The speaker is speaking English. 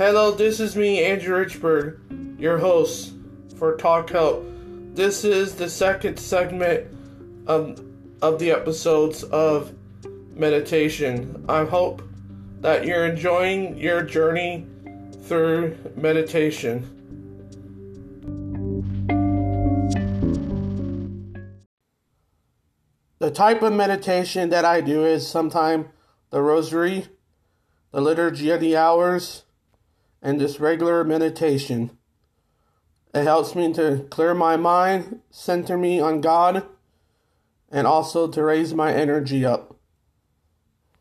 Hello, this is me, Andrew Richburg, your host for Talk Help. This is the second segment of, of the episodes of meditation. I hope that you're enjoying your journey through meditation. The type of meditation that I do is sometimes the rosary, the liturgy of the hours, and just regular meditation. It helps me to clear my mind, center me on God, and also to raise my energy up.